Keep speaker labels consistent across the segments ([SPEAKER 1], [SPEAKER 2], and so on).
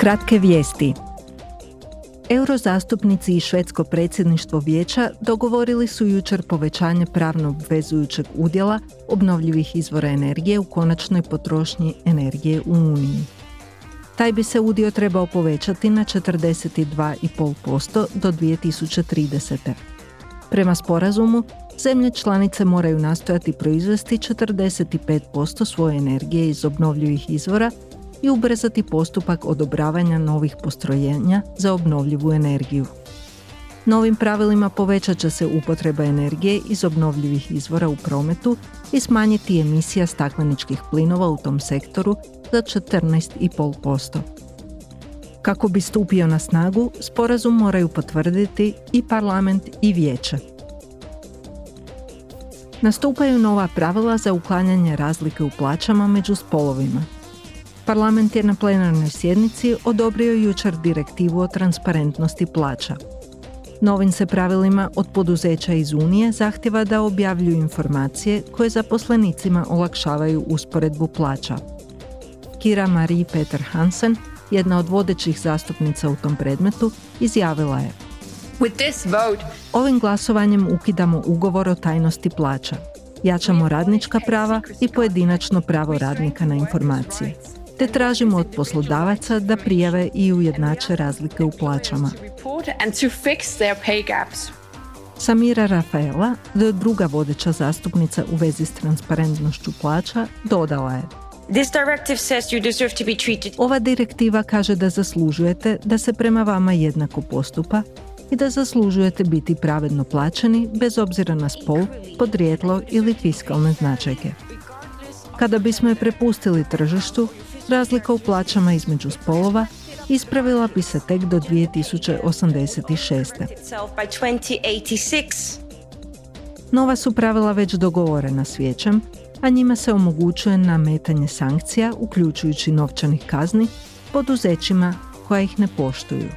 [SPEAKER 1] Kratke vijesti. Eurozastupnici i švedsko predsjedništvo vijeća dogovorili su jučer povećanje pravno obvezujućeg udjela obnovljivih izvora energije u konačnoj potrošnji energije u Uniji. Taj bi se udio trebao povećati na 42,5% do 2030. Prema sporazumu, zemlje članice moraju nastojati proizvesti 45% svoje energije iz obnovljivih izvora i ubrzati postupak odobravanja novih postrojenja za obnovljivu energiju. Novim pravilima povećat će se upotreba energije iz obnovljivih izvora u prometu i smanjiti emisija stakleničkih plinova u tom sektoru za 14,5%. Kako bi stupio na snagu, sporazum moraju potvrditi i parlament i vijeće. Nastupaju nova pravila za uklanjanje razlike u plaćama među spolovima – Parlament je na plenarnoj sjednici odobrio jučer direktivu o transparentnosti plaća. Novim se pravilima od poduzeća iz Unije zahtjeva da objavljuju informacije koje zaposlenicima olakšavaju usporedbu plaća. Kira Marie Peter Hansen, jedna od vodećih zastupnica u tom predmetu, izjavila je Ovim glasovanjem ukidamo ugovor o tajnosti plaća. Jačamo radnička prava i pojedinačno pravo radnika na informacije te tražimo od poslodavaca da prijave i ujednače razlike u plaćama. Samira Rafaela, druga vodeća zastupnica u vezi s transparentnošću plaća, dodala je Ova direktiva kaže da zaslužujete da se prema vama jednako postupa i da zaslužujete biti pravedno plaćeni bez obzira na spol, podrijetlo ili fiskalne značajke. Kada bismo je prepustili tržištu, razlika u plaćama između spolova ispravila bi se tek do 2086. Nova su pravila već dogovorena s a njima se omogućuje nametanje sankcija, uključujući novčanih kazni, poduzećima koja ih ne poštuju.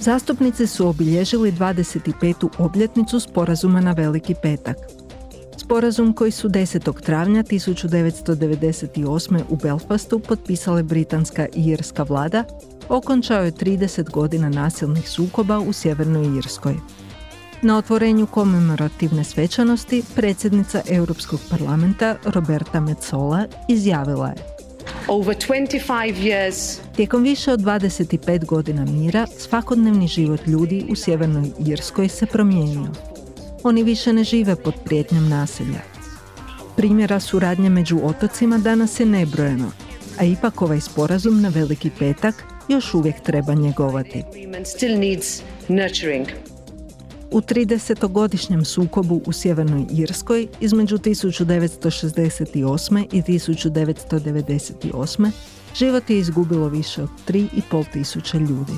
[SPEAKER 1] Zastupnici su obilježili 25. obljetnicu sporazuma na Veliki petak – Sporazum koji su 10. travnja 1998. u Belfastu potpisale britanska i irska vlada okončao je 30 godina nasilnih sukoba u Sjevernoj Irskoj. Na otvorenju komemorativne svečanosti predsjednica Europskog parlamenta Roberta Metzola izjavila je Over 25 years. Tijekom više od 25 godina mira, svakodnevni život ljudi u Sjevernoj Irskoj se promijenio. Oni više ne žive pod prijetnjom nasilja. Primjera suradnje među otocima danas je nebrojeno, a ipak ovaj sporazum na Veliki petak još uvijek treba njegovati. U 30-godišnjem sukobu u Sjevernoj Irskoj između 1968. i 1998. život je izgubilo više od 3,5 tisuće ljudi.